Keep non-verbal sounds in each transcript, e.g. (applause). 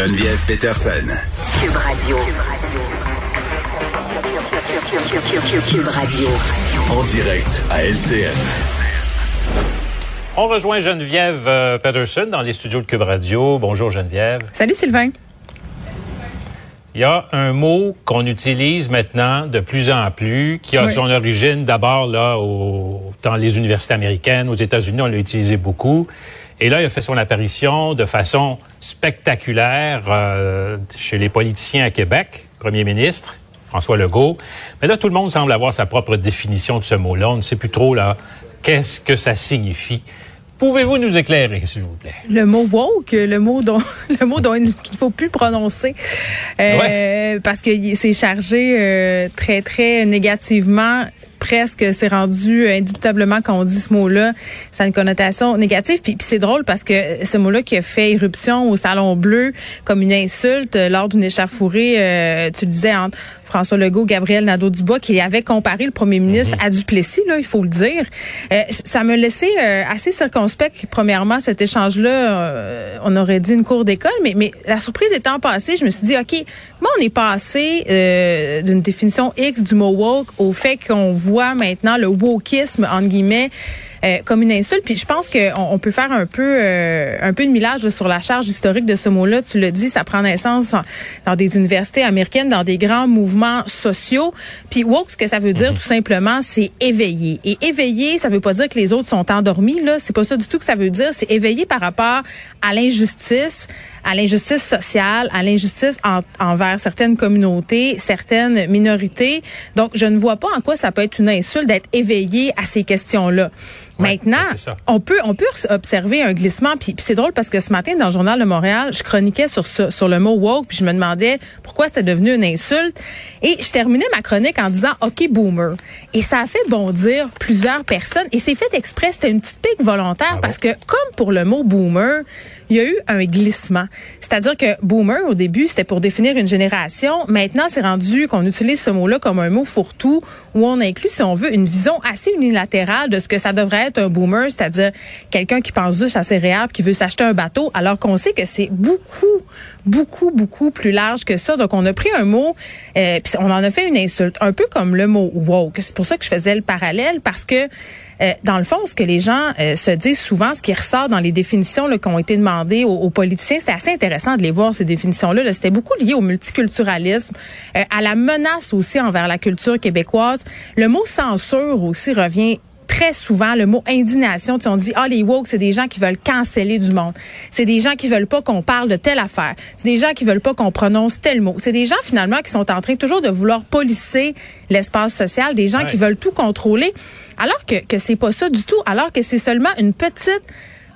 Geneviève Peterson. Cube Radio. Cube Radio. En direct à LCN. On rejoint Geneviève euh, Peterson dans les studios de Cube Radio. Bonjour Geneviève. Salut Sylvain. Il y a un mot qu'on utilise maintenant de plus en plus, qui a Oui. son origine d'abord là au- dans les universités américaines, aux États-Unis, on l'a utilisé beaucoup. Et là, il a fait son apparition de façon spectaculaire euh, chez les politiciens à Québec, Premier ministre François Legault. Mais là, tout le monde semble avoir sa propre définition de ce mot-là. On ne sait plus trop là qu'est-ce que ça signifie. Pouvez-vous nous éclairer, s'il vous plaît? Le mot woke, le mot dont (laughs) le mot dont il ne faut plus prononcer euh, Ouais. parce que c'est chargé euh, très très négativement. Presque, c'est rendu indubitablement quand on dit ce mot-là, ça a une connotation négative. Puis, puis c'est drôle parce que ce mot-là qui a fait irruption au Salon Bleu comme une insulte euh, lors d'une échauffourée, euh, tu le disais entre François Legault, Gabriel Nadeau-Dubois, qui avait comparé le premier ministre à Duplessis, là, il faut le dire. Euh, ça me laissait euh, assez circonspect. Premièrement, cet échange-là, euh, on aurait dit une cour d'école, mais, mais la surprise étant passée, je me suis dit, OK, moi, on est passé euh, d'une définition X du mot woke au fait qu'on voit maintenant le wokisme, entre guillemets, euh, comme une insulte. Puis je pense qu'on on peut faire un peu euh, un peu de millage là, sur la charge historique de ce mot-là. Tu l'as dit, ça prend naissance en- dans des universités américaines, dans des grands mouvements sociaux. Puis woke, ce que ça veut dire tout simplement, c'est éveillé. Et éveillé, ça veut pas dire que les autres sont endormis. Là, c'est pas ça du tout que ça veut dire. C'est éveillé par rapport à l'injustice, à l'injustice sociale, à l'injustice en- envers certaines communautés, certaines minorités. Donc, je ne vois pas en quoi ça peut être une insulte d'être éveillé à ces questions-là. Ouais, Maintenant, ben, ça. on peut on peut observer un glissement puis, puis c'est drôle parce que ce matin dans le journal de Montréal, je chroniquais sur ça, sur le mot woke puis je me demandais pourquoi c'était devenu une insulte et je terminais ma chronique en disant OK boomer et ça a fait bondir plusieurs personnes et c'est fait exprès, c'était une petite pique volontaire parce que comme pour le mot boomer, il y a eu un glissement. C'est-à-dire que boomer, au début, c'était pour définir une génération. Maintenant, c'est rendu qu'on utilise ce mot-là comme un mot fourre-tout où on inclut, si on veut, une vision assez unilatérale de ce que ça devrait être un boomer, c'est-à-dire quelqu'un qui pense juste à ses céréales, qui veut s'acheter un bateau, alors qu'on sait que c'est beaucoup, beaucoup, beaucoup plus large que ça. Donc, on a pris un mot, euh, puis on en a fait une insulte, un peu comme le mot woke. C'est pour ça que je faisais le parallèle, parce que euh, dans le fond, ce que les gens euh, se disent souvent, ce qui ressort dans les définitions là, qui ont été demandées aux, aux politiciens, c'était assez intéressant de les voir, ces définitions-là. Là. C'était beaucoup lié au multiculturalisme, euh, à la menace aussi envers la culture québécoise. Le mot censure aussi revient très souvent le mot indignation, tu sais, on dit ah les woke c'est des gens qui veulent canceller du monde. C'est des gens qui veulent pas qu'on parle de telle affaire. C'est des gens qui veulent pas qu'on prononce tel mot. C'est des gens finalement qui sont en train toujours de vouloir polisser l'espace social, des gens Ouais. qui veulent tout contrôler alors que que c'est pas ça du tout, alors que c'est seulement une petite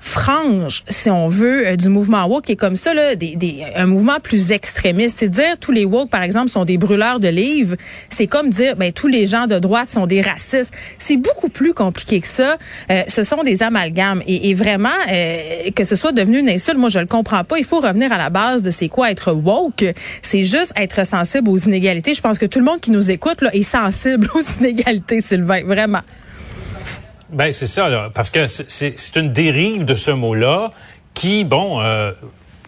frange, si on veut, euh, du mouvement woke qui est comme ça, là, des, des, un mouvement plus extrémiste. C'est dire tous les woke, par exemple, sont des brûleurs de livres. C'est comme dire ben, tous les gens de droite sont des racistes. C'est beaucoup plus compliqué que ça. Euh, ce sont des amalgames. Et, et vraiment, euh, que ce soit devenu une insulte, moi, je le comprends pas. Il faut revenir à la base de c'est quoi être woke. C'est juste être sensible aux inégalités. Je pense que tout le monde qui nous écoute là, est sensible (laughs) aux inégalités, Sylvain. Vraiment. Ben c'est ça, là, parce que c'est- une dérive de ce mot-là qui, bon, euh,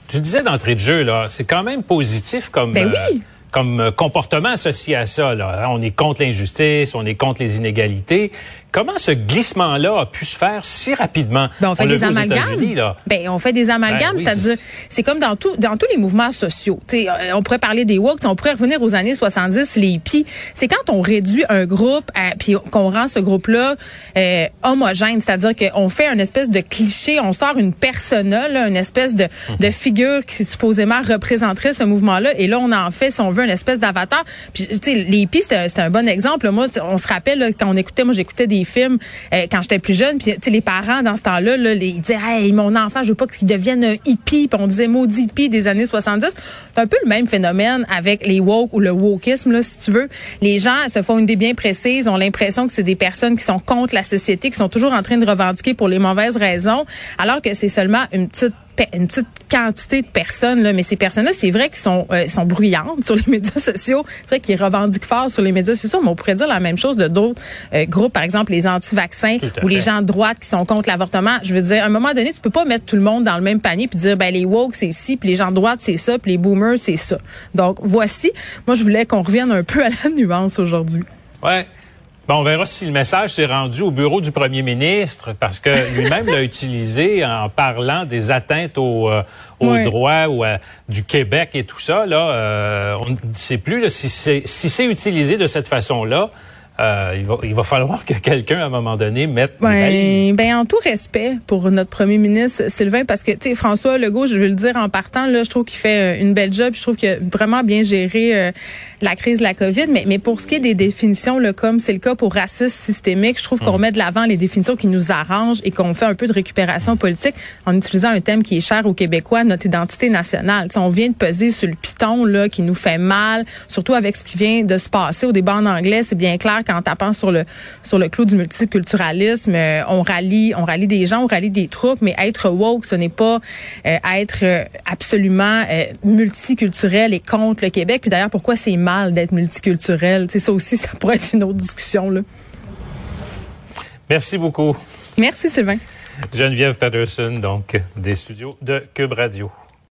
tu disais d'entrée de jeu, là, c'est quand même positif comme, Ben euh, oui. comme euh, comportement associé à ça. Là. On est contre l'injustice, on est contre les inégalités. Comment ce glissement-là a pu se faire si rapidement? Ben, on fait des amalgames. Là. Ben, on fait des amalgames, Ben oui, c'est-à-dire, c'est- comme dans tout, dans tous les mouvements sociaux. Tu sais, euh, on pourrait parler des woke, on pourrait revenir aux années 70, les hippies. C'est quand on réduit un groupe, à- puis qu'on rend ce groupe-là euh, homogène, c'est-à-dire qu'on fait une espèce de cliché, on sort une persona, là, une espèce de, de figure qui supposément représenterait ce mouvement-là, et là, on en fait, si on veut, une espèce d'avatar. Puis, tu sais, les hippies, c'était un bon exemple. Moi, on se rappelle, là, quand on écoutait, moi, j'écoutais des films euh, quand j'étais plus jeune, puis tu sais, les parents, dans ce temps-là, là, ils disaient, hey, mon enfant, je veux pas qu'il devienne un hippie, puis on disait maudit hippie des années 70. C'est un peu le même phénomène avec les woke ou le wokisme, là, si tu veux. Les gens se font une idée bien précise, ont l'impression que c'est des personnes qui sont contre la société, qui sont toujours en train de revendiquer pour les mauvaises raisons, alors que c'est seulement une petite une petite quantité de personnes, là, mais ces personnes-là, c'est vrai qu'ils sont, euh, sont bruyantes sur les (laughs) médias sociaux, c'est vrai qu'ils revendiquent fort sur les médias sociaux, mais on pourrait dire la même chose de d'autres euh, groupes, par exemple les anti-vaccins ou les gens de droite qui sont contre l'avortement. Je veux dire, à un moment donné, tu peux pas mettre tout le monde dans le même panier puis dire, ben les woke c'est ci, puis les gens de droite c'est ça, puis les boomers c'est ça. Donc voici, moi je voulais qu'on revienne un peu à la (laughs) nuance aujourd'hui. Ouais. Bon, on verra si le message s'est rendu au bureau du premier ministre, parce que (laughs) lui-même l'a utilisé en parlant des atteintes aux euh, droits ou du Québec et tout ça. Là, euh, on ne sait plus là, si c'est si c'est utilisé de cette façon-là. Euh, il, va, il, va, falloir que quelqu'un, à un moment donné, mette ben, ben, en tout respect pour notre premier ministre, Sylvain, parce que, tu sais, François Legault, je veux le dire en partant, là, je trouve qu'il fait euh, une belle job. Je trouve qu'il a vraiment bien géré euh, la crise de la COVID. Mais, mais pour ce qui est des définitions, là, comme c'est le cas pour racisme systémique, je trouve qu'on mm. met de l'avant les définitions qui nous arrangent et qu'on fait un peu de récupération politique en utilisant un thème qui est cher aux Québécois, notre identité nationale. sais, on vient de peser sur le piton, là, qui nous fait mal, surtout avec ce qui vient de se passer au débat en anglais. C'est bien clair qu'en tapant sur le sur le clou du multiculturalisme, euh, on rallie on rallie des gens, on rallie des troupes, mais être woke, ce n'est pas euh, être euh, absolument multiculturel et contre le Québec. Puis d'ailleurs, pourquoi c'est mal d'être multiculturel? C'est ça aussi, (laughs) ça pourrait être une autre discussion là. Merci beaucoup. Merci Sylvain. Geneviève Patterson, donc des studios de Cube Radio.